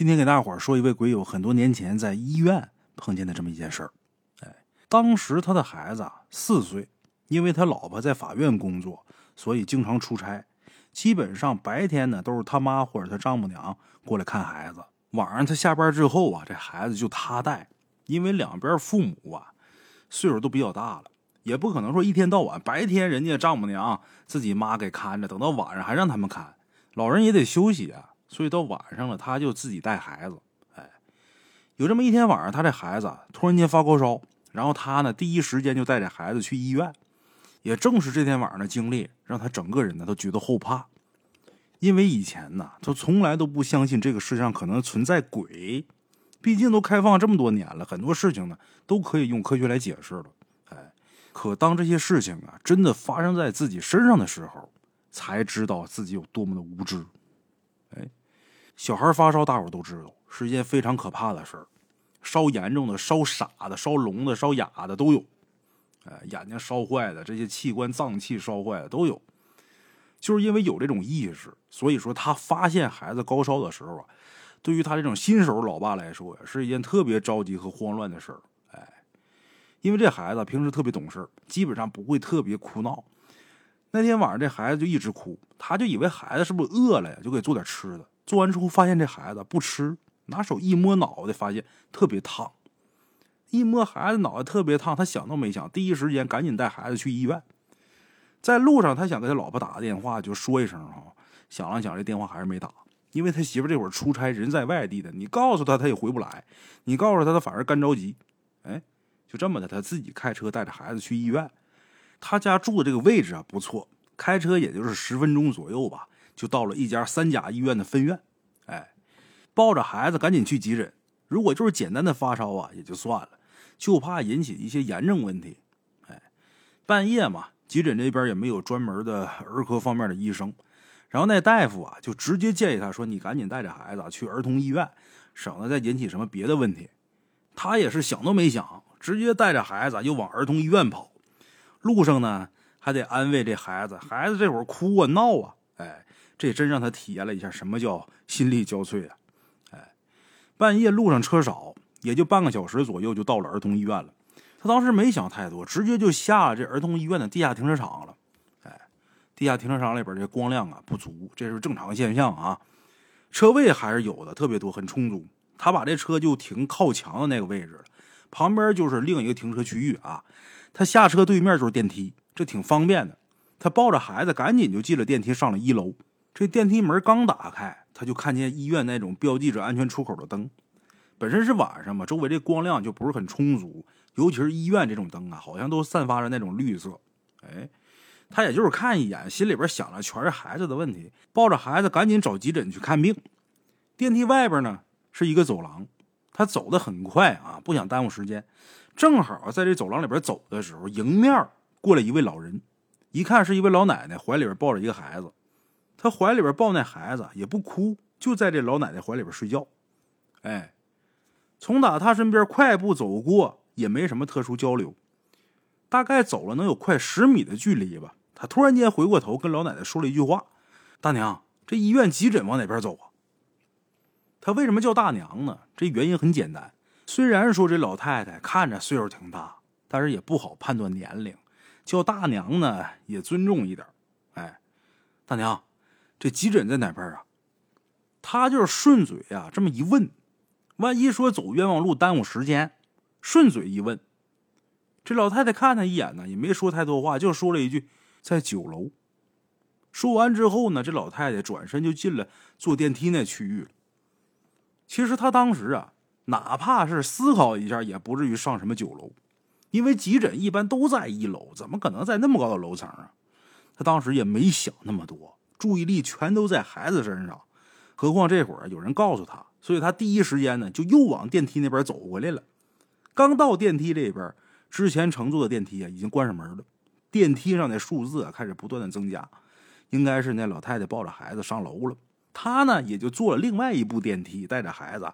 今天给大伙儿说一位鬼友很多年前在医院碰见的这么一件事儿。哎，当时他的孩子四岁，因为他老婆在法院工作，所以经常出差。基本上白天呢都是他妈或者他丈母娘过来看孩子，晚上他下班之后啊，这孩子就他带。因为两边父母啊岁数都比较大了，也不可能说一天到晚白天人家丈母娘自己妈给看着，等到晚上还让他们看，老人也得休息啊。所以到晚上了，他就自己带孩子。哎，有这么一天晚上，他这孩子突然间发高烧，然后他呢第一时间就带着孩子去医院。也正是这天晚上的经历，让他整个人呢都觉得后怕，因为以前呢他从来都不相信这个世界上可能存在鬼，毕竟都开放这么多年了，很多事情呢都可以用科学来解释了。哎，可当这些事情啊真的发生在自己身上的时候，才知道自己有多么的无知。小孩发烧，大伙都知道是一件非常可怕的事儿，烧严重的、烧傻的、烧聋的、烧哑的都有，哎，眼睛烧坏的，这些器官脏器烧坏的都有。就是因为有这种意识，所以说他发现孩子高烧的时候啊，对于他这种新手老爸来说，是一件特别着急和慌乱的事儿。哎，因为这孩子平时特别懂事，基本上不会特别哭闹。那天晚上这孩子就一直哭，他就以为孩子是不是饿了呀，就给做点吃的。做完之后，发现这孩子不吃，拿手一摸脑袋，发现特别烫。一摸孩子脑袋特别烫，他想都没想，第一时间赶紧带孩子去医院。在路上，他想给他老婆打个电话，就说一声哈。想了想，这电话还是没打，因为他媳妇这会儿出差，人在外地的，你告诉他他也回不来，你告诉他他反而干着急。哎，就这么的，他自己开车带着孩子去医院。他家住的这个位置啊不错，开车也就是十分钟左右吧。就到了一家三甲医院的分院，哎，抱着孩子赶紧去急诊。如果就是简单的发烧啊，也就算了，就怕引起一些炎症问题。哎，半夜嘛，急诊这边也没有专门的儿科方面的医生，然后那大夫啊就直接建议他说：“你赶紧带着孩子去儿童医院，省得再引起什么别的问题。”他也是想都没想，直接带着孩子就往儿童医院跑。路上呢，还得安慰这孩子，孩子这会儿哭啊闹啊，这真让他体验了一下什么叫心力交瘁啊！哎，半夜路上车少，也就半个小时左右就到了儿童医院了。他当时没想太多，直接就下了这儿童医院的地下停车场了。哎，地下停车场里边这光亮啊不足，这是正常现象啊。车位还是有的，特别多，很充足。他把这车就停靠墙的那个位置了，旁边就是另一个停车区域啊。他下车对面就是电梯，这挺方便的。他抱着孩子，赶紧就进了电梯，上了一楼。这电梯门刚打开，他就看见医院那种标记着安全出口的灯。本身是晚上嘛，周围这光亮就不是很充足，尤其是医院这种灯啊，好像都散发着那种绿色。哎，他也就是看一眼，心里边想的全是孩子的问题，抱着孩子赶紧找急诊去看病。电梯外边呢是一个走廊，他走的很快啊，不想耽误时间。正好在这走廊里边走的时候，迎面过来一位老人，一看是一位老奶奶，怀里边抱着一个孩子。他怀里边抱那孩子也不哭，就在这老奶奶怀里边睡觉。哎，从打他身边快步走过，也没什么特殊交流，大概走了能有快十米的距离吧。他突然间回过头，跟老奶奶说了一句话：“大娘，这医院急诊往哪边走啊？”他为什么叫大娘呢？这原因很简单，虽然说这老太太看着岁数挺大，但是也不好判断年龄，叫大娘呢也尊重一点。哎，大娘。这急诊在哪边啊？他就是顺嘴呀，这么一问，万一说走冤枉路耽误时间，顺嘴一问，这老太太看他一眼呢，也没说太多话，就说了一句在九楼。说完之后呢，这老太太转身就进了坐电梯那区域了。其实他当时啊，哪怕是思考一下，也不至于上什么九楼，因为急诊一般都在一楼，怎么可能在那么高的楼层啊？他当时也没想那么多。注意力全都在孩子身上，何况这会儿有人告诉他，所以他第一时间呢就又往电梯那边走回来了。刚到电梯这边，之前乘坐的电梯啊已经关上门了，电梯上的数字啊开始不断的增加，应该是那老太太抱着孩子上楼了。他呢也就坐了另外一部电梯，带着孩子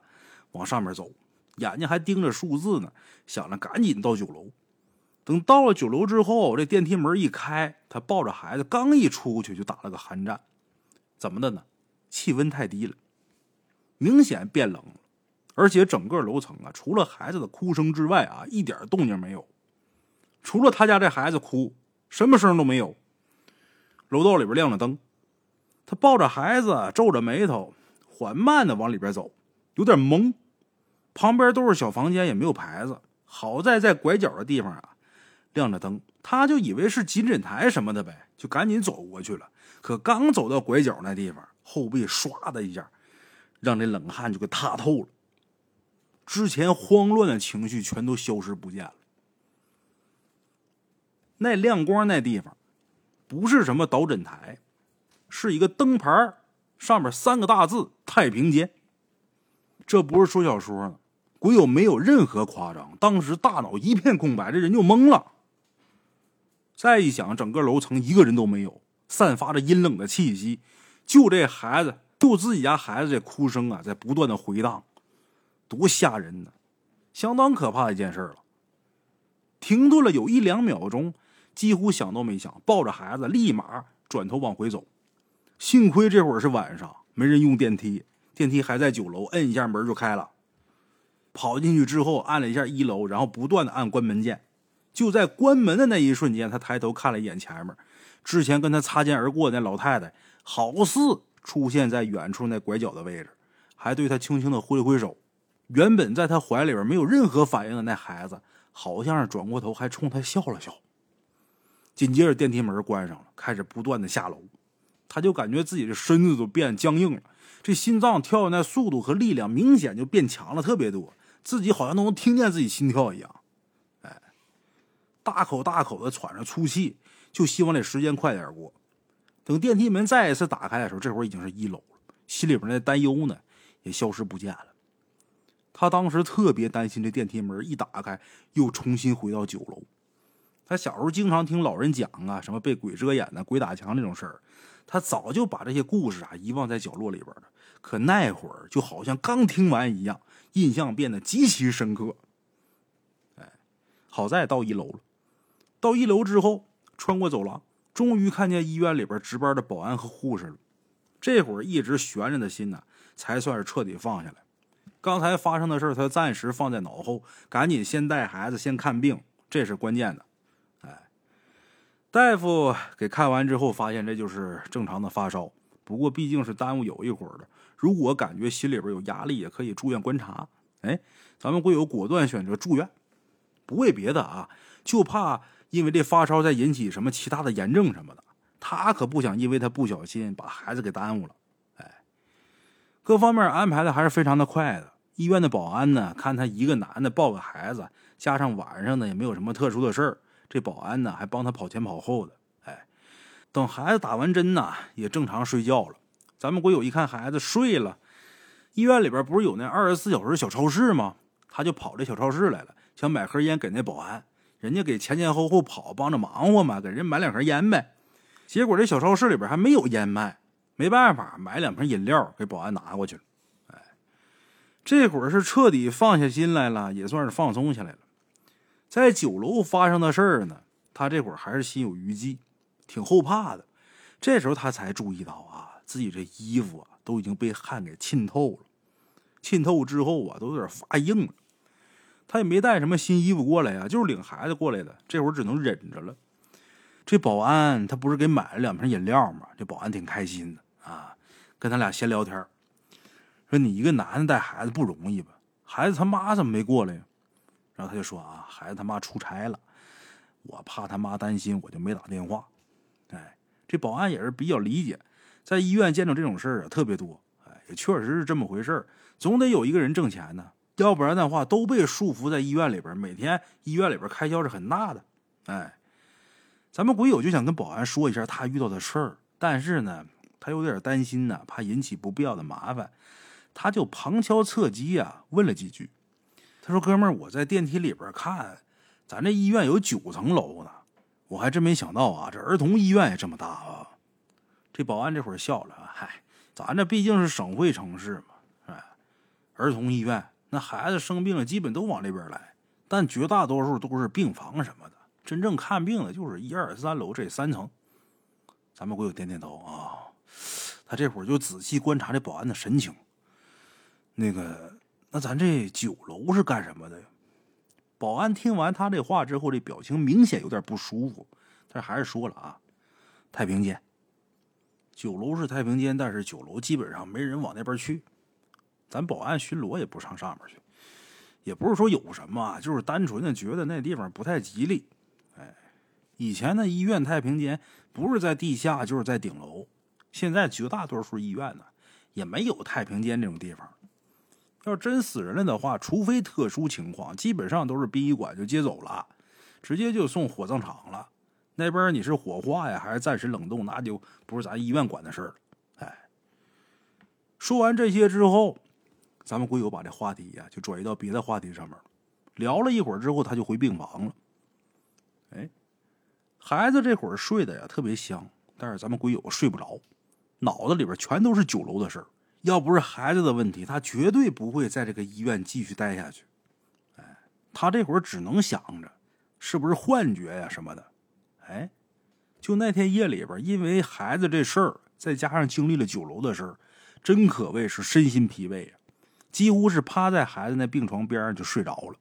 往上面走，眼睛还盯着数字呢，想着赶紧到九楼。等到了九楼之后，这电梯门一开，他抱着孩子刚一出去，就打了个寒战。怎么的呢？气温太低了。明显变冷了，而且整个楼层啊，除了孩子的哭声之外啊，一点动静没有。除了他家这孩子哭，什么声都没有。楼道里边亮着灯，他抱着孩子，皱着眉头，缓慢的往里边走，有点懵。旁边都是小房间，也没有牌子。好在在拐角的地方啊，亮着灯，他就以为是急诊台什么的呗，就赶紧走过去了。可刚走到拐角那地方，后背唰的一下，让这冷汗就给踏透了。之前慌乱的情绪全都消失不见了。那亮光那地方，不是什么导诊台，是一个灯牌上面三个大字“太平间”。这不是说小说呢，鬼友没有任何夸张，当时大脑一片空白，这人就懵了。再一想，整个楼层一个人都没有，散发着阴冷的气息，就这孩子，就自己家孩子这哭声啊，在不断的回荡，多吓人呢，相当可怕的一件事了。停顿了有一两秒钟。几乎想都没想，抱着孩子立马转头往回走。幸亏这会儿是晚上，没人用电梯，电梯还在九楼，摁一下门就开了。跑进去之后，按了一下一楼，然后不断的按关门键。就在关门的那一瞬间，他抬头看了一眼前面，之前跟他擦肩而过的那老太太，好似出现在远处那拐角的位置，还对他轻轻的挥了挥手。原本在他怀里边没有任何反应的那孩子，好像是转过头还冲他笑了笑。紧接着电梯门关上了，开始不断的下楼，他就感觉自己的身子都变僵硬了，这心脏跳的那速度和力量明显就变强了特别多，自己好像都能听见自己心跳一样，大口大口的喘着粗气，就希望这时间快点过。等电梯门再一次打开的时候，这会儿已经是一楼了，心里边那担忧呢也消失不见了。他当时特别担心这电梯门一打开又重新回到九楼。他小时候经常听老人讲啊，什么被鬼遮眼的、鬼打墙这种事儿，他早就把这些故事啊遗忘在角落里边了。可那会儿就好像刚听完一样，印象变得极其深刻。哎，好在到一楼了。到一楼之后，穿过走廊，终于看见医院里边值班的保安和护士了。这会儿一直悬着的心呢，才算是彻底放下来。刚才发生的事他暂时放在脑后，赶紧先带孩子先看病，这是关键的。哎大夫给看完之后，发现这就是正常的发烧。不过毕竟是耽误有一会儿了，如果感觉心里边有压力，也可以住院观察。哎，咱们会有果断选择住院，不为别的啊，就怕因为这发烧再引起什么其他的炎症什么的。他可不想因为他不小心把孩子给耽误了。哎，各方面安排的还是非常的快的。医院的保安呢，看他一个男的抱个孩子，加上晚上呢也没有什么特殊的事儿。这保安呢，还帮他跑前跑后的。哎，等孩子打完针呢，也正常睡觉了。咱们国友一看孩子睡了，医院里边不是有那二十四小时小超市吗？他就跑这小超市来了，想买盒烟给那保安。人家给前前后后跑，帮着忙活嘛，给人买两盒烟呗。结果这小超市里边还没有烟卖，没办法，买两瓶饮料给保安拿过去了。哎，这会儿是彻底放下心来了，也算是放松下来了。在酒楼发生的事儿呢，他这会儿还是心有余悸，挺后怕的。这时候他才注意到啊，自己这衣服啊都已经被汗给浸透了，浸透之后啊都有点发硬了。他也没带什么新衣服过来呀，就是领孩子过来的，这会儿只能忍着了。这保安他不是给买了两瓶饮料吗？这保安挺开心的啊，跟他俩闲聊天说你一个男的带孩子不容易吧？孩子他妈怎么没过来呀？然后他就说啊，孩子他妈出差了，我怕他妈担心，我就没打电话。哎，这保安也是比较理解，在医院见着这种事儿啊特别多。哎，也确实是这么回事儿，总得有一个人挣钱呢，要不然的话都被束缚在医院里边，每天医院里边开销是很大的。哎，咱们鬼友就想跟保安说一下他遇到的事儿，但是呢，他有点担心呢，怕引起不必要的麻烦，他就旁敲侧击啊问了几句。他说：“哥们儿，我在电梯里边看，咱这医院有九层楼呢，我还真没想到啊，这儿童医院也这么大啊。”这保安这会儿笑了：“嗨，咱这毕竟是省会城市嘛，哎，儿童医院那孩子生病了，基本都往那边来，但绝大多数都是病房什么的，真正看病的就是一二三楼这三层。”咱们会有点点头啊，他这会儿就仔细观察这保安的神情。那个，那咱这酒楼是干什么的呀？保安听完他这话之后，这表情明显有点不舒服，但还是说了啊：“太平间，酒楼是太平间，但是酒楼基本上没人往那边去，咱保安巡逻也不上上面去，也不是说有什么，就是单纯的觉得那地方不太吉利。哎，以前的医院太平间不是在地下就是在顶楼，现在绝大多数医院呢也没有太平间这种地方。”要真死人了的话，除非特殊情况，基本上都是殡仪馆就接走了，直接就送火葬场了。那边你是火化呀，还是暂时冷冻，那就不是咱医院管的事了。哎，说完这些之后，咱们鬼友把这话题呀就转移到别的话题上面了。聊了一会儿之后，他就回病房了。哎，孩子这会儿睡得呀特别香，但是咱们鬼友睡不着，脑子里边全都是酒楼的事儿。要不是孩子的问题，他绝对不会在这个医院继续待下去。哎，他这会儿只能想着是不是幻觉呀什么的。哎，就那天夜里边，因为孩子这事儿，再加上经历了酒楼的事儿，真可谓是身心疲惫呀，几乎是趴在孩子那病床边就睡着了。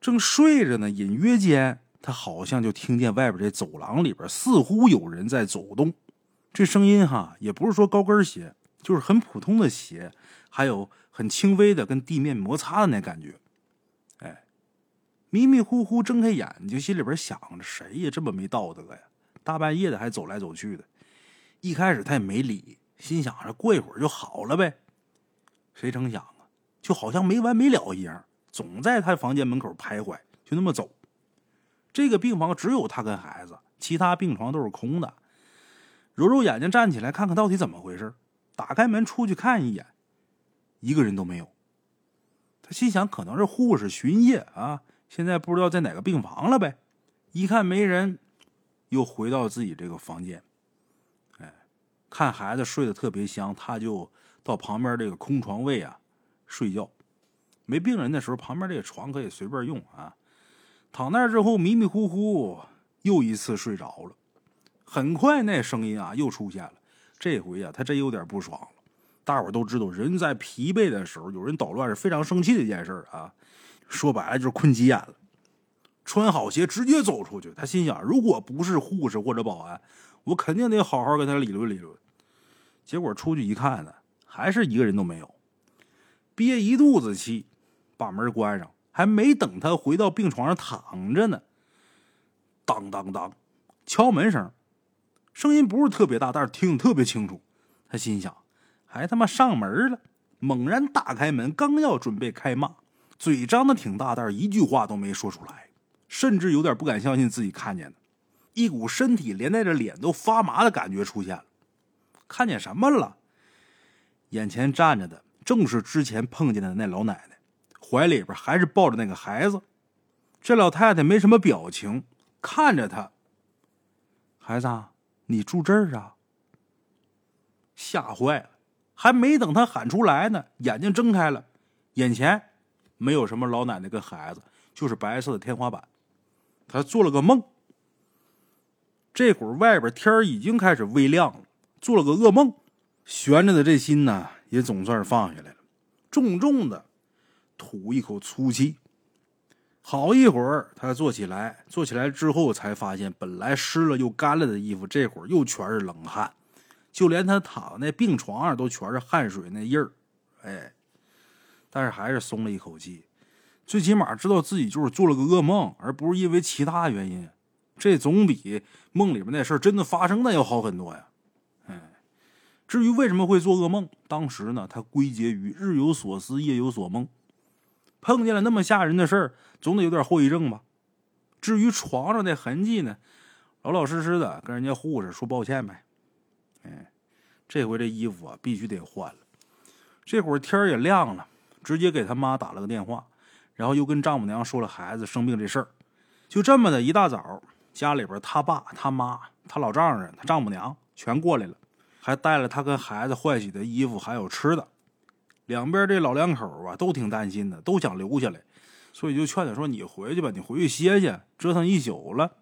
正睡着呢，隐约间他好像就听见外边这走廊里边似乎有人在走动，这声音哈也不是说高跟鞋。就是很普通的鞋，还有很轻微的跟地面摩擦的那感觉，哎，迷迷糊糊睁开眼睛，心里边想着谁呀这么没道德呀，大半夜的还走来走去的。一开始他也没理，心想着过一会儿就好了呗。谁成想啊，就好像没完没了一样，总在他房间门口徘徊，就那么走。这个病房只有他跟孩子，其他病床都是空的。揉揉眼睛站起来，看看到底怎么回事。打开门出去看一眼，一个人都没有。他心想，可能是护士巡夜啊，现在不知道在哪个病房了呗。一看没人，又回到自己这个房间。哎，看孩子睡得特别香，他就到旁边这个空床位啊睡觉。没病人的时候，旁边这个床可以随便用啊。躺那之后，迷迷糊糊又一次睡着了。很快，那声音啊又出现了。这回呀，他真有点不爽了。大伙都知道，人在疲惫的时候，有人捣乱是非常生气的一件事啊。说白了就是困急眼了。穿好鞋直接走出去。他心想，如果不是护士或者保安，我肯定得好好跟他理论理论。结果出去一看呢，还是一个人都没有。憋一肚子气，把门关上。还没等他回到病床上躺着呢，当当当，敲门声。声音不是特别大，但是听得特别清楚。他心想：“还他妈上门了！”猛然打开门，刚要准备开骂，嘴张的挺大，但是一句话都没说出来，甚至有点不敢相信自己看见的，一股身体连带着脸都发麻的感觉出现了。看见什么了？眼前站着的正是之前碰见的那老奶奶，怀里边还是抱着那个孩子。这老太太没什么表情，看着他，孩子。你住这儿啊？吓坏了，还没等他喊出来呢，眼睛睁开了，眼前没有什么老奶奶跟孩子，就是白色的天花板。他做了个梦，这会儿外边天已经开始微亮了，做了个噩梦，悬着的这心呢也总算是放下来了，重重的吐一口粗气。好一会儿，他坐起来，坐起来之后才发现，本来湿了又干了的衣服，这会儿又全是冷汗，就连他躺那病床上都全是汗水那印儿。哎，但是还是松了一口气，最起码知道自己就是做了个噩梦，而不是因为其他原因。这总比梦里面那事儿真的发生的要好很多呀。至于为什么会做噩梦，当时呢，他归结于日有所思，夜有所梦。碰见了那么吓人的事儿，总得有点后遗症吧？至于床上那痕迹呢，老老实实的跟人家护士说抱歉呗。哎，这回这衣服啊必须得换了。这会儿天也亮了，直接给他妈打了个电话，然后又跟丈母娘说了孩子生病这事儿。就这么的一大早，家里边他爸、他妈、他老丈人、他丈母娘全过来了，还带了他跟孩子换洗的衣服，还有吃的。两边这老两口啊，都挺担心的，都想留下来，所以就劝他说：“你回去吧，你回去歇歇，折腾一宿了。”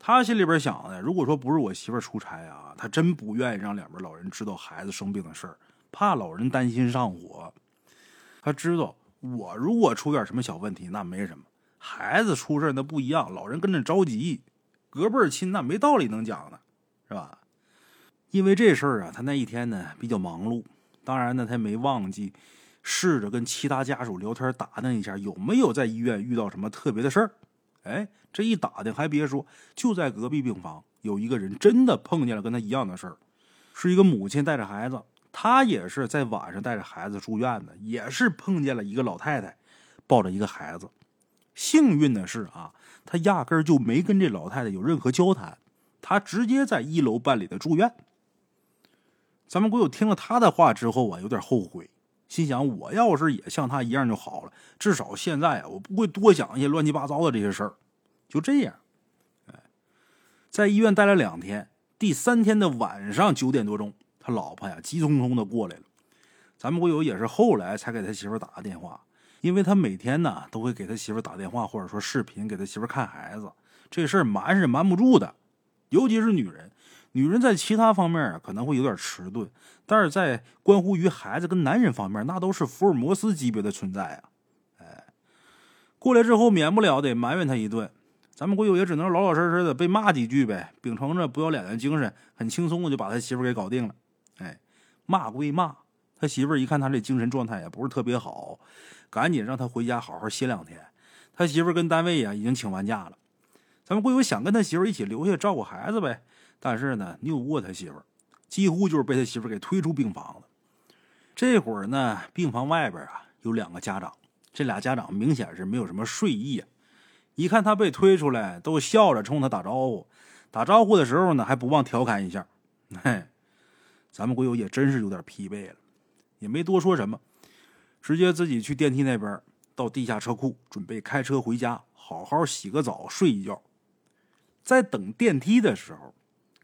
他心里边想的，如果说不是我媳妇出差啊，他真不愿意让两边老人知道孩子生病的事儿，怕老人担心上火。他知道我如果出点什么小问题，那没什么；孩子出事那不一样，老人跟着着急。隔辈亲那没道理能讲的，是吧？因为这事儿啊，他那一天呢比较忙碌，当然呢他没忘记试着跟其他家属聊天打听一下有没有在医院遇到什么特别的事儿。哎，这一打听还别说，就在隔壁病房有一个人真的碰见了跟他一样的事儿，是一个母亲带着孩子，他也是在晚上带着孩子住院的，也是碰见了一个老太太抱着一个孩子。幸运的是啊。他压根儿就没跟这老太太有任何交谈，他直接在一楼办理的住院。咱们国友听了他的话之后啊，有点后悔，心想我要是也像他一样就好了，至少现在啊，我不会多想一些乱七八糟的这些事儿。就这样，哎，在医院待了两天，第三天的晚上九点多钟，他老婆呀急匆匆的过来了。咱们国友也是后来才给他媳妇打个电话。因为他每天呢都会给他媳妇打电话，或者说视频给他媳妇看孩子，这事儿瞒是瞒不住的，尤其是女人，女人在其他方面啊可能会有点迟钝，但是在关乎于孩子跟男人方面，那都是福尔摩斯级别的存在啊！哎，过来之后免不了得埋怨他一顿，咱们国友也只能老老实实的被骂几句呗，秉承着不要脸的精神，很轻松的就把他媳妇给搞定了。哎，骂归骂，他媳妇一看他这精神状态也不是特别好。赶紧让他回家好好歇两天。他媳妇跟单位呀已经请完假了。咱们国友想跟他媳妇一起留下照顾孩子呗，但是呢拗不过他媳妇，几乎就是被他媳妇给推出病房了。这会儿呢，病房外边啊有两个家长，这俩家长明显是没有什么睡意啊。一看他被推出来，都笑着冲他打招呼。打招呼的时候呢，还不忘调侃一下。嘿，咱们国友也真是有点疲惫了，也没多说什么。直接自己去电梯那边，到地下车库，准备开车回家，好好洗个澡，睡一觉。在等电梯的时候，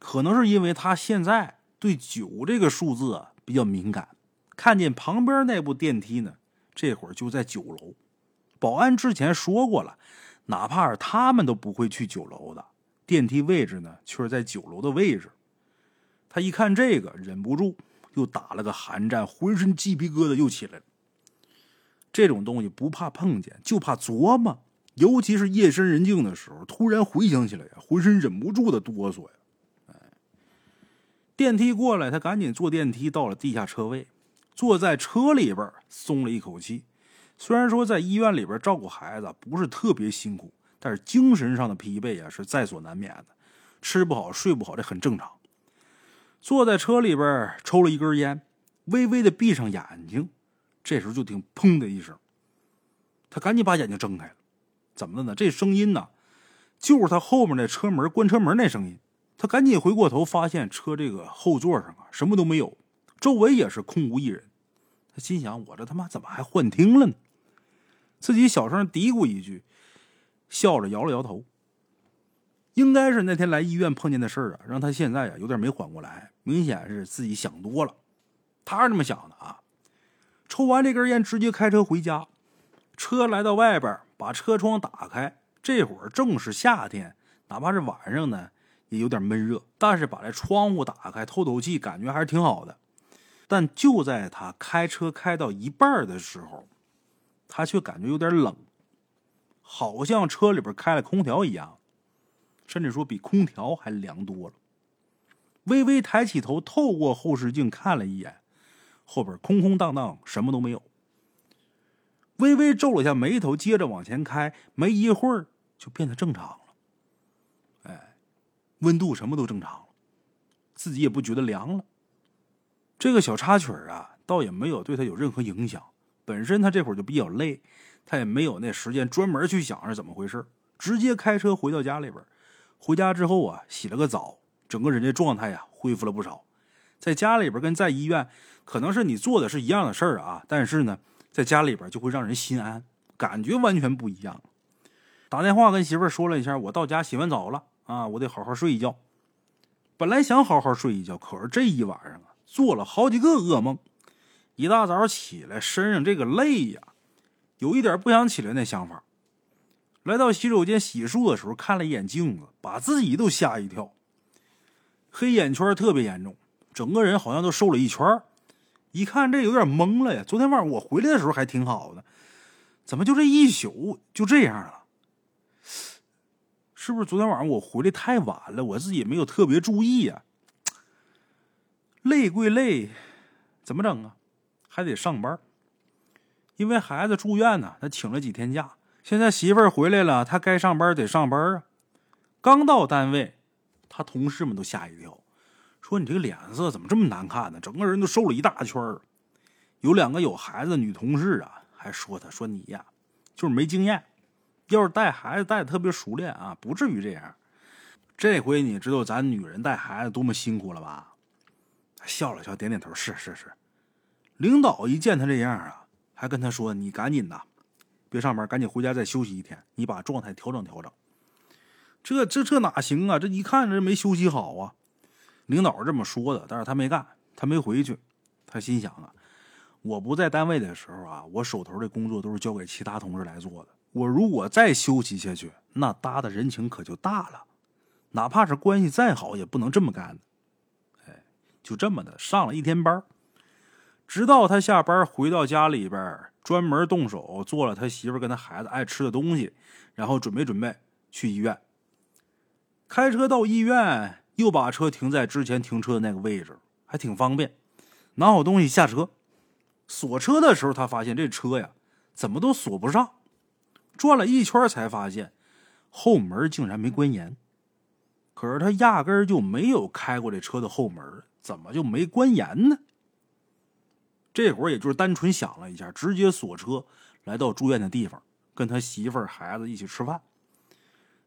可能是因为他现在对九这个数字啊比较敏感，看见旁边那部电梯呢，这会儿就在九楼。保安之前说过了，哪怕是他们都不会去九楼的，电梯位置呢却是在九楼的位置。他一看这个，忍不住又打了个寒战，浑身鸡皮疙瘩又起来了。这种东西不怕碰见，就怕琢磨。尤其是夜深人静的时候，突然回想起来呀，浑身忍不住的哆嗦呀。电梯过来，他赶紧坐电梯到了地下车位，坐在车里边松了一口气。虽然说在医院里边照顾孩子不是特别辛苦，但是精神上的疲惫呀是在所难免的。吃不好睡不好，这很正常。坐在车里边抽了一根烟，微微的闭上眼睛。这时候就听“砰”的一声，他赶紧把眼睛睁开了。怎么的呢？这声音呢，就是他后面那车门关车门那声音。他赶紧回过头，发现车这个后座上啊什么都没有，周围也是空无一人。他心想：我这他妈怎么还幻听了呢？自己小声嘀咕一句，笑着摇了摇头。应该是那天来医院碰见的事儿啊，让他现在啊有点没缓过来，明显是自己想多了。他是这么想的啊。抽完这根烟，直接开车回家。车来到外边，把车窗打开。这会儿正是夏天，哪怕是晚上呢，也有点闷热。但是把这窗户打开，透透气，感觉还是挺好的。但就在他开车开到一半的时候，他却感觉有点冷，好像车里边开了空调一样，甚至说比空调还凉多了。微微抬起头，透过后视镜看了一眼。后边空空荡荡，什么都没有。微微皱了下眉头，接着往前开，没一会儿就变得正常了。温度什么都正常了，自己也不觉得凉了。这个小插曲啊，倒也没有对他有任何影响。本身他这会儿就比较累，他也没有那时间专门去想是怎么回事，直接开车回到家里边。回家之后啊，洗了个澡，整个人的状态呀恢复了不少。在家里边跟在医院。可能是你做的是一样的事儿啊，但是呢，在家里边就会让人心安，感觉完全不一样。打电话跟媳妇儿说了一下，我到家洗完澡了啊，我得好好睡一觉。本来想好好睡一觉，可是这一晚上啊，做了好几个噩梦。一大早起来，身上这个累呀，有一点不想起来那想法。来到洗手间洗漱的时候，看了一眼镜子，把自己都吓一跳，黑眼圈特别严重，整个人好像都瘦了一圈一看这有点懵了呀。昨天晚上我回来的时候还挺好的，怎么就这一宿就这样了？是不是昨天晚上我回来太晚了，我自己也没有特别注意呀？累归累，怎么整啊？还得上班，因为孩子住院呢，他请了几天假。现在媳妇儿回来了，他该上班得上班啊。刚到单位，他同事们都吓一跳，说：“你这个脸色怎么这么难看呢？整个人都瘦了一大圈儿。”有两个有孩子的女同事啊，还说他说你呀，就是没经验。要是带孩子带的特别熟练啊，不至于这样。这回你知道咱女人带孩子多么辛苦了吧？笑了笑，点点头：“是是是。”领导一见他这样啊，还跟他说：“你赶紧的。”别上班，赶紧回家再休息一天。你把状态调整调整。这这这哪行啊？这一看这没休息好啊！领导是这么说的，但是他没干，他没回去。他心想啊，我不在单位的时候啊，我手头的工作都是交给其他同事来做的。我如果再休息下去，那搭的人情可就大了。哪怕是关系再好，也不能这么干。哎，就这么的上了一天班，直到他下班回到家里边。专门动手做了他媳妇跟他孩子爱吃的东西，然后准备准备去医院。开车到医院，又把车停在之前停车的那个位置，还挺方便。拿好东西下车，锁车的时候，他发现这车呀怎么都锁不上。转了一圈才发现后门竟然没关严。可是他压根就没有开过这车的后门，怎么就没关严呢？这会儿也就是单纯想了一下，直接锁车来到住院的地方，跟他媳妇儿、孩子一起吃饭。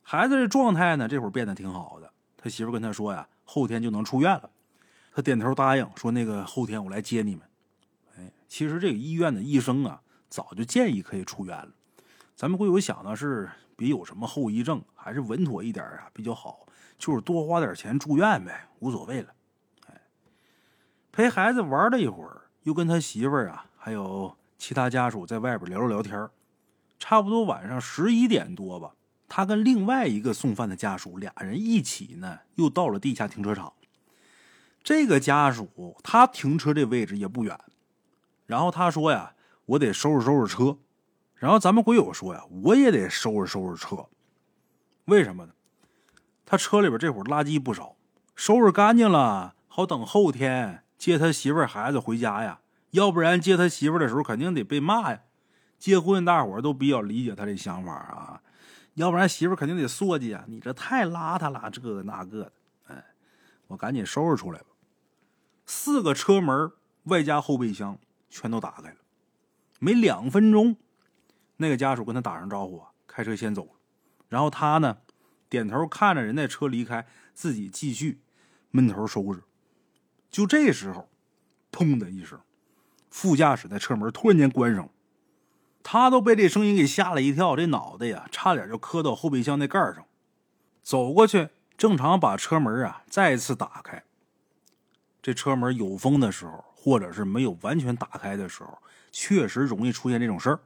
孩子这状态呢，这会儿变得挺好的。他媳妇跟他说呀，后天就能出院了。他点头答应说：“那个后天我来接你们。”哎，其实这个医院的医生啊，早就建议可以出院了。咱们会有想的是，别有什么后遗症，还是稳妥一点啊比较好，就是多花点钱住院呗，无所谓了。哎，陪孩子玩了一会儿。又跟他媳妇儿啊，还有其他家属在外边聊了聊天差不多晚上十一点多吧，他跟另外一个送饭的家属俩人一起呢，又到了地下停车场。这个家属他停车这位置也不远，然后他说呀：“我得收拾收拾车。”然后咱们鬼友说呀：“我也得收拾收拾车。”为什么呢？他车里边这会儿垃圾不少，收拾干净了，好等后天。接他媳妇儿孩子回家呀，要不然接他媳妇儿的时候肯定得被骂呀。结婚大伙儿都比较理解他这想法啊，要不然媳妇儿肯定得说去啊，你这太邋遢了，这个那个的。哎，我赶紧收拾出来吧。四个车门外加后备箱全都打开了，没两分钟，那个家属跟他打声招呼啊，开车先走了。然后他呢，点头看着人那车离开，自己继续闷头收拾。就这时候，砰的一声，副驾驶的车门突然间关上，他都被这声音给吓了一跳，这脑袋呀差点就磕到后备箱那盖上。走过去，正常把车门啊再次打开。这车门有风的时候，或者是没有完全打开的时候，确实容易出现这种事儿。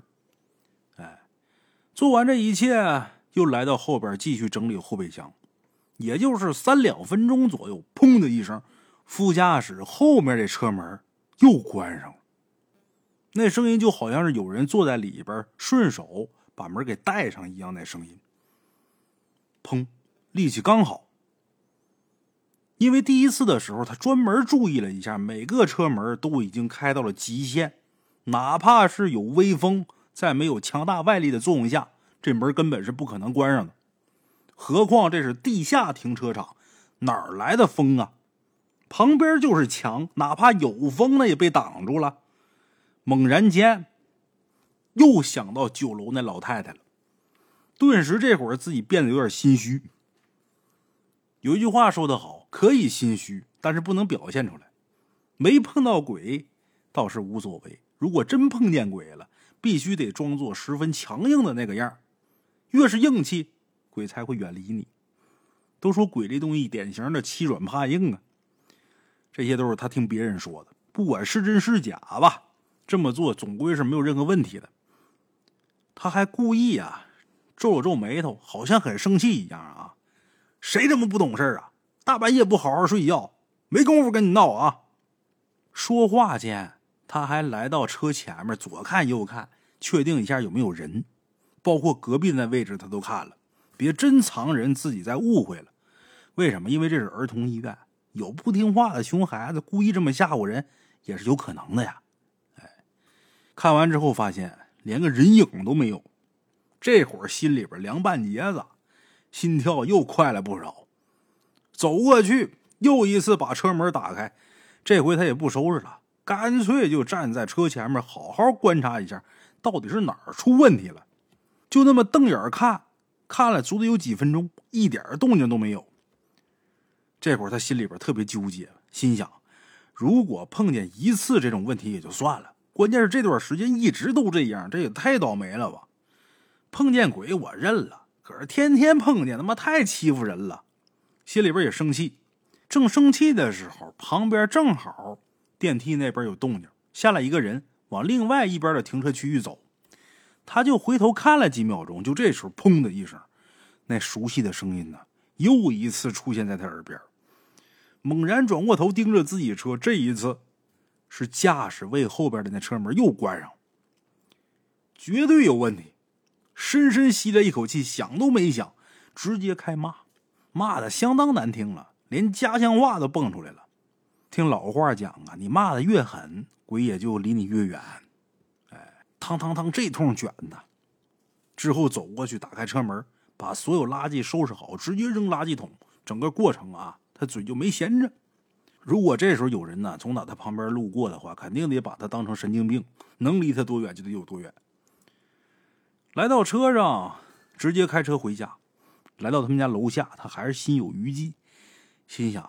做完这一切，又来到后边继续整理后备箱，也就是三两分钟左右，砰的一声。副驾驶后面这车门又关上了，那声音就好像是有人坐在里边，顺手把门给带上一样。那声音，砰，力气刚好。因为第一次的时候，他专门注意了一下，每个车门都已经开到了极限，哪怕是有微风，在没有强大外力的作用下，这门根本是不可能关上的。何况这是地下停车场，哪来的风啊？旁边就是墙，哪怕有风，那也被挡住了。猛然间，又想到酒楼那老太太了，顿时这会儿自己变得有点心虚。有一句话说得好，可以心虚，但是不能表现出来。没碰到鬼倒是无所谓，如果真碰见鬼了，必须得装作十分强硬的那个样越是硬气，鬼才会远离你。都说鬼这东西典型的欺软怕硬啊。这些都是他听别人说的，不管是真是假吧，这么做总归是没有任何问题的。他还故意啊，皱了皱眉头，好像很生气一样啊。谁这么不懂事啊？大半夜不好好睡觉，没工夫跟你闹啊！说话间，他还来到车前面，左看右看，确定一下有没有人，包括隔壁的那位置他都看了，别真藏人，自己再误会了。为什么？因为这是儿童医院，有不听话的熊孩子故意这么吓唬人，也是有可能的呀。哎，看完之后发现连个人影都没有，这会儿心里边凉半截子，心跳又快了不少。走过去，又一次把车门打开，这回他也不收拾了。干脆就站在车前面，好好观察一下，到底是哪儿出问题了。就那么瞪眼看，看了足足有几分钟，一点动静都没有。这会儿他心里边特别纠结，心想：如果碰见一次这种问题也就算了，关键是这段时间一直都这样，这也太倒霉了吧！碰见鬼我认了，可是天天碰见，他妈太欺负人了，心里边也生气。正生气的时候，旁边正好。电梯那边有动静，下来一个人往另外一边的停车区域走，他就回头看了几秒钟，就这时候砰的一声，那熟悉的声音呢又一次出现在他耳边，猛然转过头盯着自己车，这一次是驾驶位后边的那车门又关上，绝对有问题，深深吸了一口气，想都没想，直接开骂，骂的相当难听了，连家乡话都蹦出来了。听老话讲啊，你骂的越狠，鬼也就离你越远。哎，汤汤汤，这通卷的。之后走过去，打开车门，把所有垃圾收拾好，直接扔垃圾桶。整个过程啊，他嘴就没闲着。如果这时候有人呢从他旁边路过的话，肯定得把他当成神经病，能离他多远就得有多远。来到车上，直接开车回家。来到他们家楼下，他还是心有余悸，心想。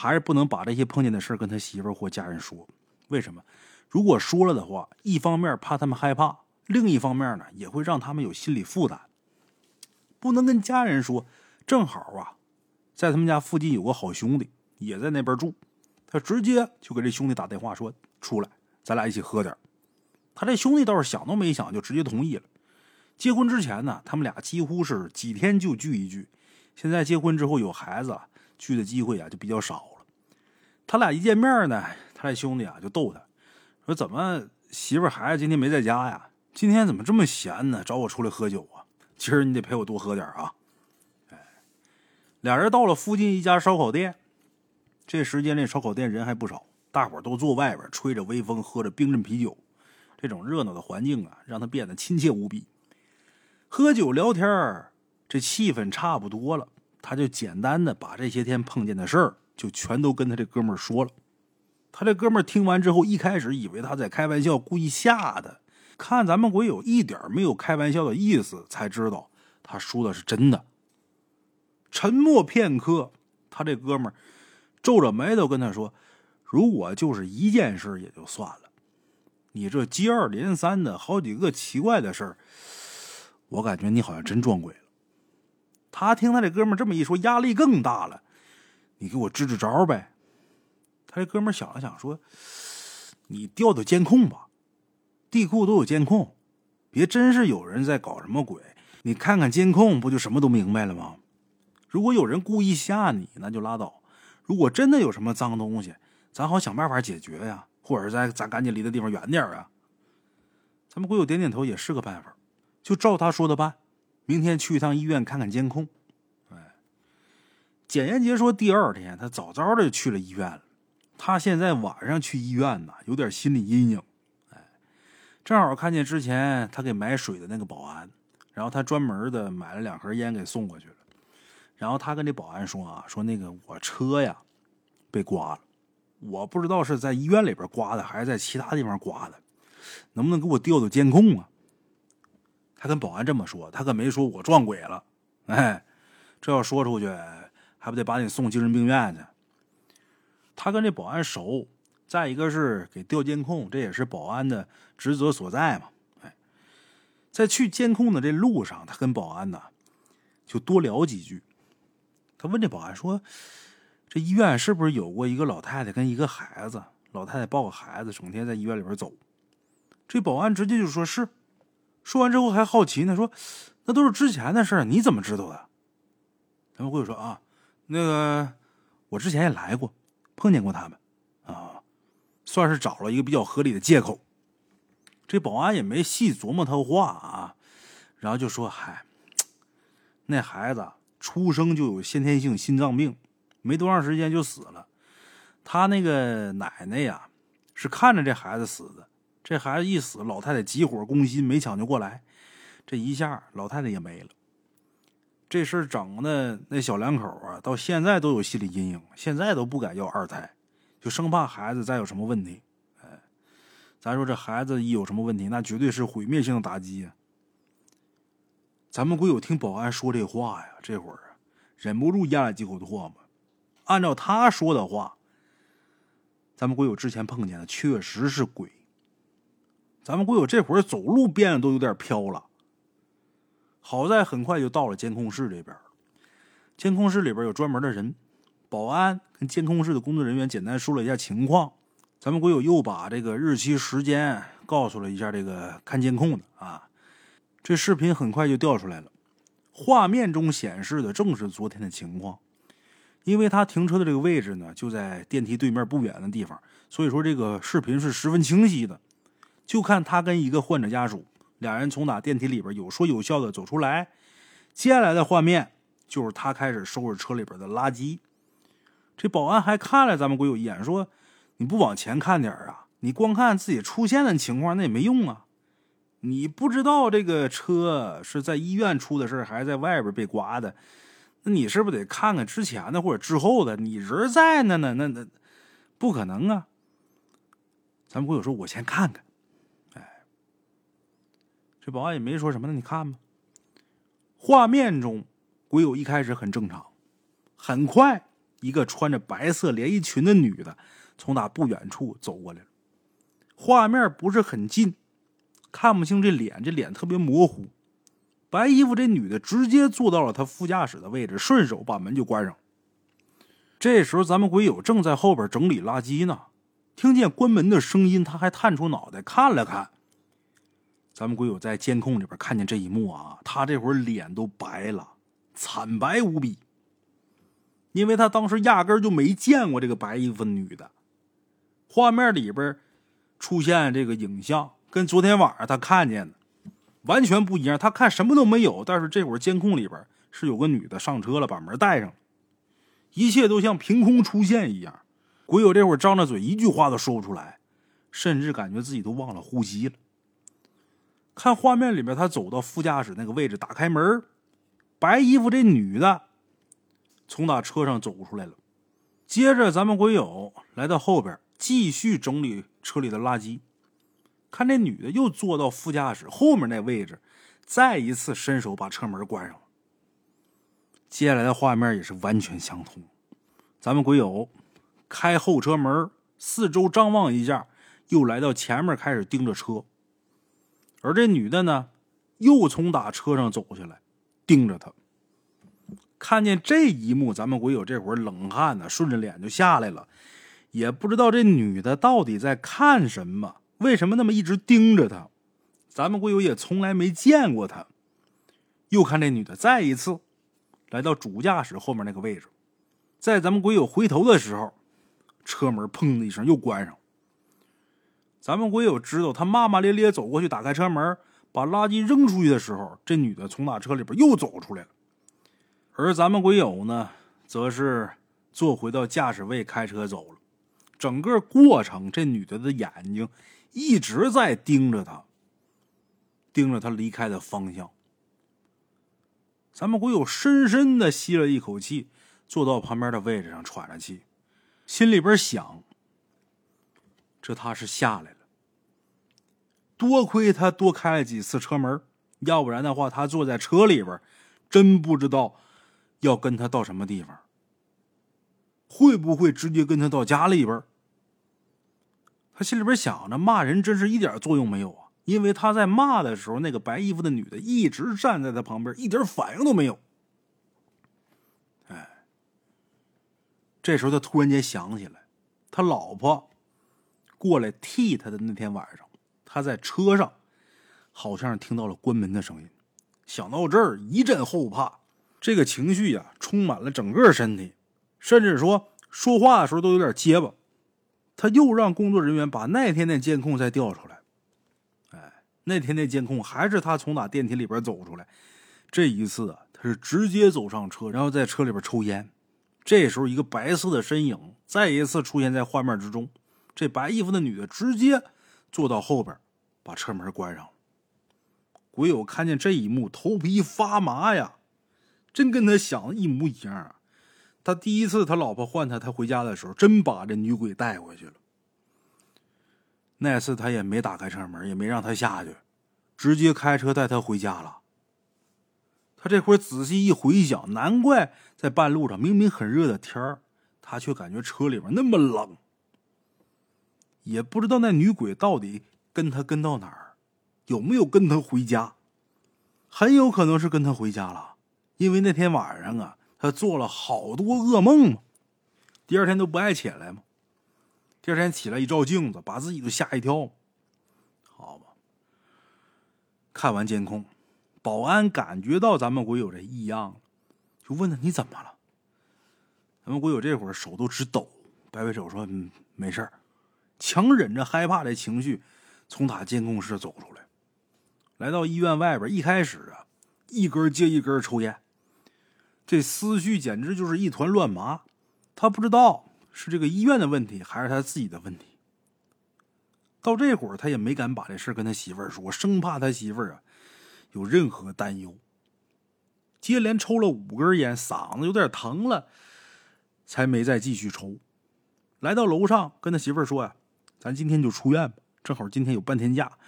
还是不能把这些碰见的事跟他媳妇或家人说，为什么？如果说了的话，一方面怕他们害怕，另一方面呢，也会让他们有心理负担。不能跟家人说。正好啊，在他们家附近有个好兄弟也在那边住，他直接就给这兄弟打电话说：“出来，咱俩一起喝点。”他这兄弟倒是想都没想就直接同意了。结婚之前呢，他们俩几乎是几天就聚一聚，现在结婚之后有孩子。去的机会啊就比较少了。他俩一见面呢，他这兄弟啊就逗他，说：“怎么媳妇孩子今天没在家呀？今天怎么这么闲呢？找我出来喝酒啊？今儿你得陪我多喝点啊！”哎，俩人到了附近一家烧烤店，这时间这烧烤店人还不少，大伙都坐外边吹着微风，喝着冰镇啤酒。这种热闹的环境啊，让他变得亲切无比。喝酒聊天这气氛差不多了。他就简单的把这些天碰见的事儿，就全都跟他这哥们儿说了。他这哥们儿听完之后，一开始以为他在开玩笑，故意吓他。看咱们鬼友一点没有开玩笑的意思，才知道他说的是真的。沉默片刻，他这哥们儿皱着眉头跟他说：“如果就是一件事也就算了，你这接二连三的好几个奇怪的事儿，我感觉你好像真撞鬼。”他听他这哥们这么一说，压力更大了。你给我支支招呗。他这哥们想了想说：“你调调监控吧，地库都有监控，别真是有人在搞什么鬼。你看看监控，不就什么都明白了吗？如果有人故意吓你，那就拉倒；如果真的有什么脏东西，咱好想办法解决呀，或者咱咱赶紧离的地方远点啊。”咱们鬼友点点头，也是个办法，就照他说的办。明天去一趟医院看看监控。哎，简言杰说，第二天他早早的就去了医院了。他现在晚上去医院呢，有点心理阴影。哎，正好看见之前他给买水的那个保安，然后他专门的买了两盒烟给送过去了。然后他跟这保安说啊，说那个我车呀被刮了，我不知道是在医院里边刮的，还是在其他地方刮的，能不能给我调调监控啊？他跟保安这么说，他可没说我撞鬼了。哎，这要说出去，还不得把你送精神病院去？他跟这保安熟，再一个是给调监控，这也是保安的职责所在嘛。哎，在去监控的这路上，他跟保安呢就多聊几句。他问这保安说：“这医院是不是有过一个老太太跟一个孩子？老太太抱个孩子，整天在医院里边走。”这保安直接就说是。说完之后还好奇呢，说：“那都是之前的事儿，你怎么知道的？”他们会说：“啊，那个我之前也来过，碰见过他们啊。”算是找了一个比较合理的借口。这保安也没细琢磨他话啊，然后就说：“嗨，那孩子出生就有先天性心脏病，没多长时间就死了。他那个奶奶呀，是看着这孩子死的。这孩子一死，老太太急火攻心，没抢救过来，这一下老太太也没了。这事儿整的那小两口啊，到现在都有心理阴影，现在都不敢要二胎，就生怕孩子再有什么问题。”哎咱说这孩子一有什么问题，那绝对是毁灭性的打击呀！咱们鬼友听保安说这话呀，这会儿啊，忍不住咽了几口唾沫。按照他说的话，咱们鬼友之前碰见的确实是鬼。咱们鬼友这会儿走路变得都有点飘了。好在很快就到了监控室这边，监控室里边有专门的人，保安跟监控室的工作人员简单说了一下情况。咱们鬼友又把这个日期时间告诉了一下这个看监控的啊，这视频很快就调出来了，画面中显示的正是昨天的情况，因为他停车的这个位置呢就在电梯对面不远的地方，所以说这个视频是十分清晰的。就看他跟一个患者家属俩人从打电梯里边有说有笑的走出来，接下来的画面就是他开始收拾车里边的垃圾，这保安还看了咱们鬼友一眼说。你不往前看点啊？你光看自己出现的情况，那也没用啊！你不知道这个车是在医院出的事还是在外边被刮的，那你是不是得看看之前的或者之后的？你人在那呢，那那不可能啊！咱们鬼友说：“我先看看。”这保安也没说什么，那你看吧。画面中，鬼友一开始很正常，很快，一个穿着白色连衣裙的女的。从那不远处走过来了，画面不是很近，看不清这脸，这脸特别模糊。白衣服这女的直接坐到了他副驾驶的位置，顺手把门就关上。这时候咱们鬼友正在后边整理垃圾呢，听见关门的声音，他还探出脑袋看了看。咱们鬼友在监控里边看见这一幕啊，他这会儿脸都白了，惨白无比，因为他当时压根就没见过这个白衣服女的。画面里边出现这个影像，跟昨天晚上他看见的完全不一样。他看什么都没有，但是这会儿监控里边是有个女的上车了，把门带上了，一切都像凭空出现一样。鬼友这会儿张着嘴，一句话都说不出来，甚至感觉自己都忘了呼吸了。看画面里面，他走到副驾驶那个位置，打开门，白衣服这女的从那车上走出来了。接着，咱们鬼友来到后边。继续整理车里的垃圾，看这女的又坐到副驾驶后面那位置，再一次伸手把车门关上了。接下来的画面也是完全相同。咱们鬼友开后车门，四周张望一下，又来到前面开始盯着车。而这女的呢，又从打车上走下来，盯着他。看见这一幕，咱们鬼友这会儿冷汗呢，顺着脸就下来了。也不知道这女的到底在看什么，为什么那么一直盯着他？咱们鬼友也从来没见过他。又看这女的再一次来到主驾驶后面那个位置，在咱们鬼友回头的时候，车门砰的一声又关上。咱们鬼友知道他骂骂咧咧走过去打开车门，把垃圾扔出去的时候，这女的从那车里边又走出来了。而咱们鬼友呢，则是坐回到驾驶位开车走了。整个过程，这女的的眼睛一直在盯着他，盯着他离开的方向。咱们鬼友深深的吸了一口气，坐到旁边的位置上喘着气，心里边想：这他是下来了，多亏他多开了几次车门，要不然的话，他坐在车里边，真不知道要跟他到什么地方。会不会直接跟他到家里边？他心里边想着，骂人真是一点作用没有啊！因为他在骂的时候，那个白衣服的女的一直站在他旁边，一点反应都没有。哎，这时候他突然间想起来，他老婆过来替他的那天晚上，他在车上好像听到了关门的声音。想到这儿，一阵后怕，这个情绪呀，充满了整个身体。甚至说说话的时候都有点结巴，他又让工作人员把那天的监控再调出来。哎，那天的监控还是他从打电梯里边走出来。这一次啊，他是直接走上车，然后在车里边抽烟。这时候，一个白色的身影再一次出现在画面之中。这白衣服的女的直接坐到后边，把车门关上。鬼友看见这一幕，头皮发麻呀，真跟他想的一模一样啊！他第一次他老婆唤他，他回家的时候，真把这女鬼带回去了。那次他也没打开车门，也没让他下去，直接开车带他回家了。他这会仔细一回想，难怪在半路上明明很热的天儿，他却感觉车里面那么冷。也不知道那女鬼到底跟他跟到哪儿，有没有跟他回家？很有可能是跟他回家了，因为那天晚上啊，他做了好多噩梦嘛，第二天都不爱起来嘛。第二天起来一照镜子，把自己都吓一跳。好吧，看完监控。保安感觉到咱们鬼友这异样了，就问他你怎么了？咱们鬼友这会儿手都直抖，摆摆手说：“嗯，没事儿。”强忍着害怕的情绪，从他监控室走出来，来到医院外边。一开始啊，一根接一根抽烟，这思绪简直就是一团乱麻。他不知道是这个医院的问题，还是他自己的问题。到这会儿，他也没敢把这事跟他媳妇儿说，生怕他媳妇儿啊。有任何担忧，接连抽了五根烟，嗓子有点疼了，才没再继续抽。来到楼上，跟他媳妇儿说：“呀，咱今天就出院吧，正好今天有半天假，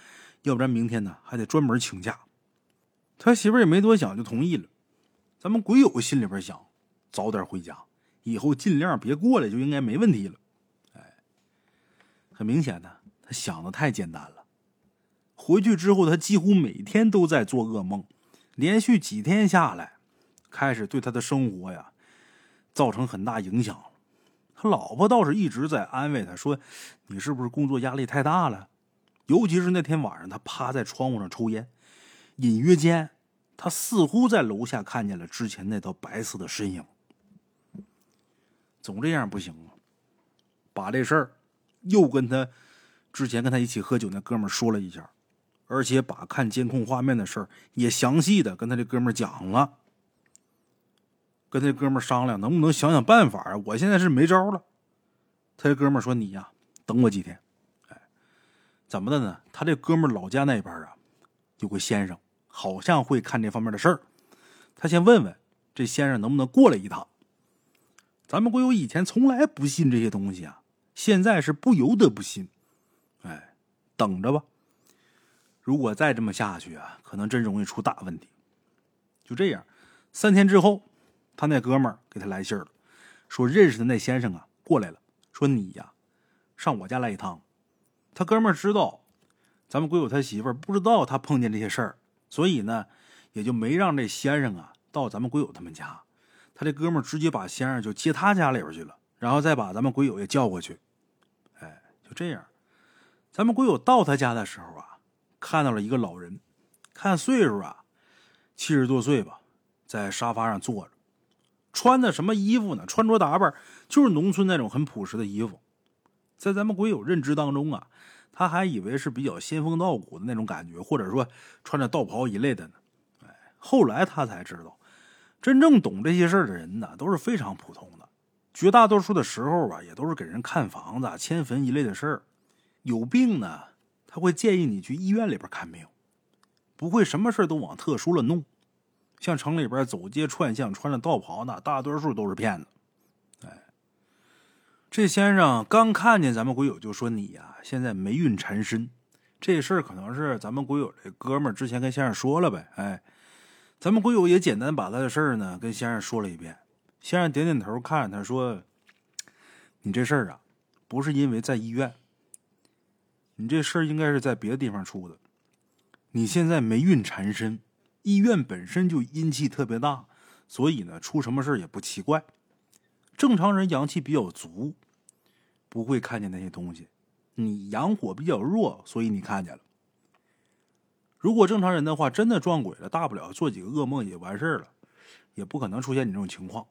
要不然明天呢还得专门请假。”他媳妇儿也没多想，就同意了。咱们鬼友心里边想，早点回家，以后尽量别过来，就应该没问题了。哎，很明显呢，他想的太简单了。回去之后，他几乎每天都在做噩梦，连续几天下来，开始对他的生活呀造成很大影响。他老婆倒是一直在安慰他说：“你是不是工作压力太大了？”尤其是那天晚上，他趴在窗户上抽烟，隐约间，他似乎在楼下看见了之前那道白色的身影。总这样不行啊！把这事儿又跟他之前跟他一起喝酒那哥们说了一下。而且把看监控画面的事儿也详细的跟他这哥们讲了，跟他哥们商量能不能想想办法啊！我现在是没招了。他这哥们说：“你呀，等我几天。”哎，怎么的呢？他这哥们老家那边啊，有个先生，好像会看这方面的事儿。他先问问这先生能不能过来一趟。咱们国友以前从来不信这些东西啊，现在是不由得不信。哎，等着吧。如果再这么下去啊，可能真容易出大问题。就这样，三天之后，他那哥们儿给他来信了，说认识的那先生啊过来了，说你呀上我家来一趟。他哥们儿知道咱们鬼友他媳妇儿不知道他碰见这些事儿，所以呢也就没让这先生啊到咱们鬼友他们家。他这哥们儿直接把先生就接他家里边去了，然后再把咱们鬼友也叫过去。哎，就这样，咱们鬼友到他家的时候啊。看到了一个老人，看岁数啊，七十多岁吧，在沙发上坐着，穿的什么衣服呢？穿着打扮就是农村那种很朴实的衣服。在咱们鬼友认知当中啊，他还以为是比较仙风道骨的那种感觉，或者说穿着道袍一类的呢。哎，后来他才知道，真正懂这些事儿的人呢，都是非常普通的，绝大多数的时候啊，也都是给人看房子、迁坟一类的事儿。有病呢。他会建议你去医院里边看病，不会什么事都往特殊了弄。像城里边走街串巷穿着道袍呢，大多数都是骗子。哎，这先生刚看见咱们鬼友就说：“你呀，现在霉运缠身。”这事儿可能是咱们鬼友这哥们儿之前跟先生说了呗。哎，咱们鬼友也简单把他的事儿呢跟先生说了一遍。先生点点头，看着他说：“你这事儿啊，不是因为在医院。”你这事儿应该是在别的地方出的。你现在霉运缠身，医院本身就阴气特别大，所以呢，出什么事也不奇怪。正常人阳气比较足，不会看见那些东西。你阳火比较弱，所以你看见了。如果正常人的话，真的撞鬼了，大不了做几个噩梦也完事儿了，也不可能出现你这种情况。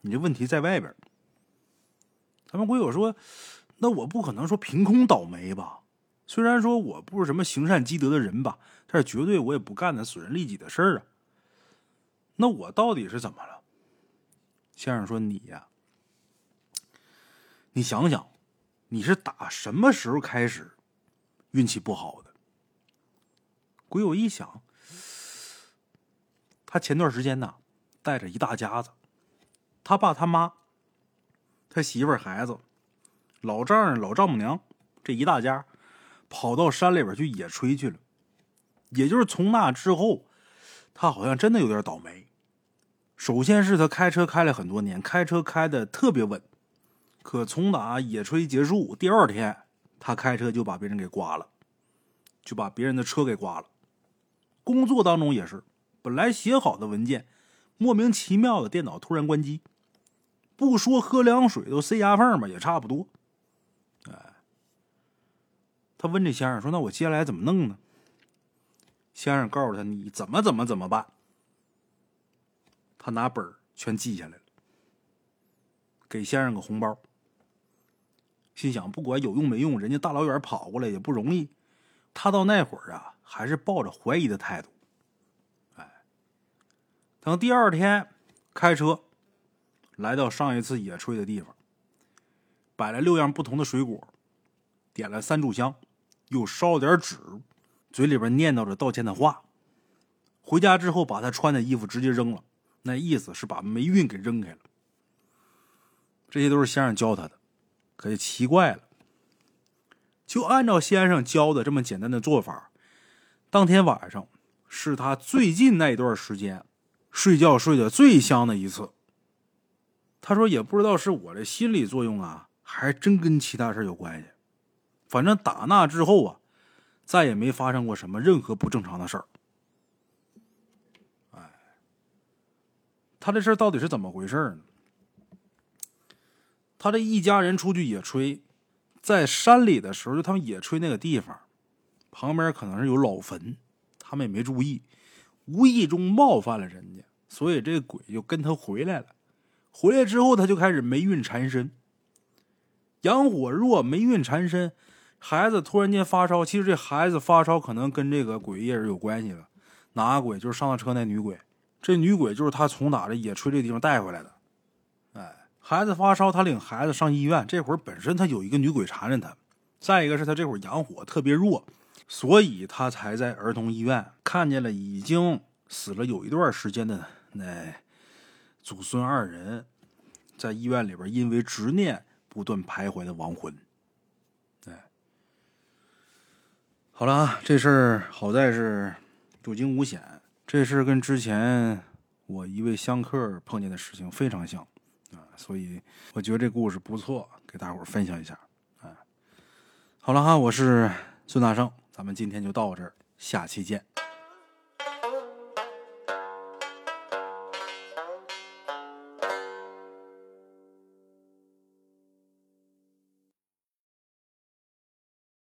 你这问题在外边。咱们鬼友说。那我不可能说凭空倒霉吧？虽然说我不是什么行善积德的人吧，这绝对我也不干那损人利己的事儿啊。那我到底是怎么了？先生说：“你呀，你想想，你是打什么时候开始运气不好的？”鬼友一想，他前段时间呢，带着一大家子，他爸、他妈、他媳妇、孩子、老丈人、老丈母娘这一大家，跑到山里边去野炊去了。也就是从那之后，他好像真的有点倒霉。首先是他开车开了很多年，开车开的特别稳，可从打野炊结束第二天，他开车就把别人给刮了，就把别人的车给刮了。工作当中也是，本来写好的文件，莫名其妙的电脑突然关机，不说喝凉水都塞牙缝吧，也差不多。哎，他问这先生说：“那我接下来怎么弄呢？”先生告诉他：“你怎么怎么怎么办。”他拿本全记下来了，给先生个红包。心想不管有用没用，人家大老远跑过来也不容易。他到那会儿啊，还是抱着怀疑的态度。哎，等第二天开车来到上一次野炊的地方，摆了六样不同的水果，点了三炷香，又烧了点纸，嘴里边念叨着道歉的话。回家之后，把他穿的衣服直接扔了。那意思是把霉运给扔开了，这些都是先生教他的，可就奇怪了。就按照先生教的这么简单的做法，当天晚上是他最近那一段时间睡觉睡得最香的一次。他说也不知道是我的心理作用啊，还真跟其他事有关系。反正打那之后啊，再也没发生过什么任何不正常的事儿。他这事儿到底是怎么回事呢？他这一家人出去野炊，在山里的时候，就他们野炊那个地方，旁边可能是有老坟，他们也没注意，无意中冒犯了人家，所以这个鬼就跟他回来了。回来之后，他就开始霉运缠身，阳火弱，霉运缠身，孩子突然间发烧。其实这孩子发烧可能跟这个鬼也是有关系的，哪个鬼？就是上了车那女鬼。这女鬼就是他从哪的野炊这地方带回来的，哎，孩子发烧，他领孩子上医院。这会儿本身他有一个女鬼缠着他，再一个是他这会儿阳火特别弱，所以他才在儿童医院看见了已经死了有一段时间的那祖孙二人，在医院里边因为执念不断徘徊的亡魂。哎，好了啊，这事儿好在是有惊无险。这事儿跟之前我一位香客碰见的事情非常像啊，所以我觉得这故事不错，给大伙儿分享一下。啊，好了哈，我是孙大圣，咱们今天就到这儿，下期见。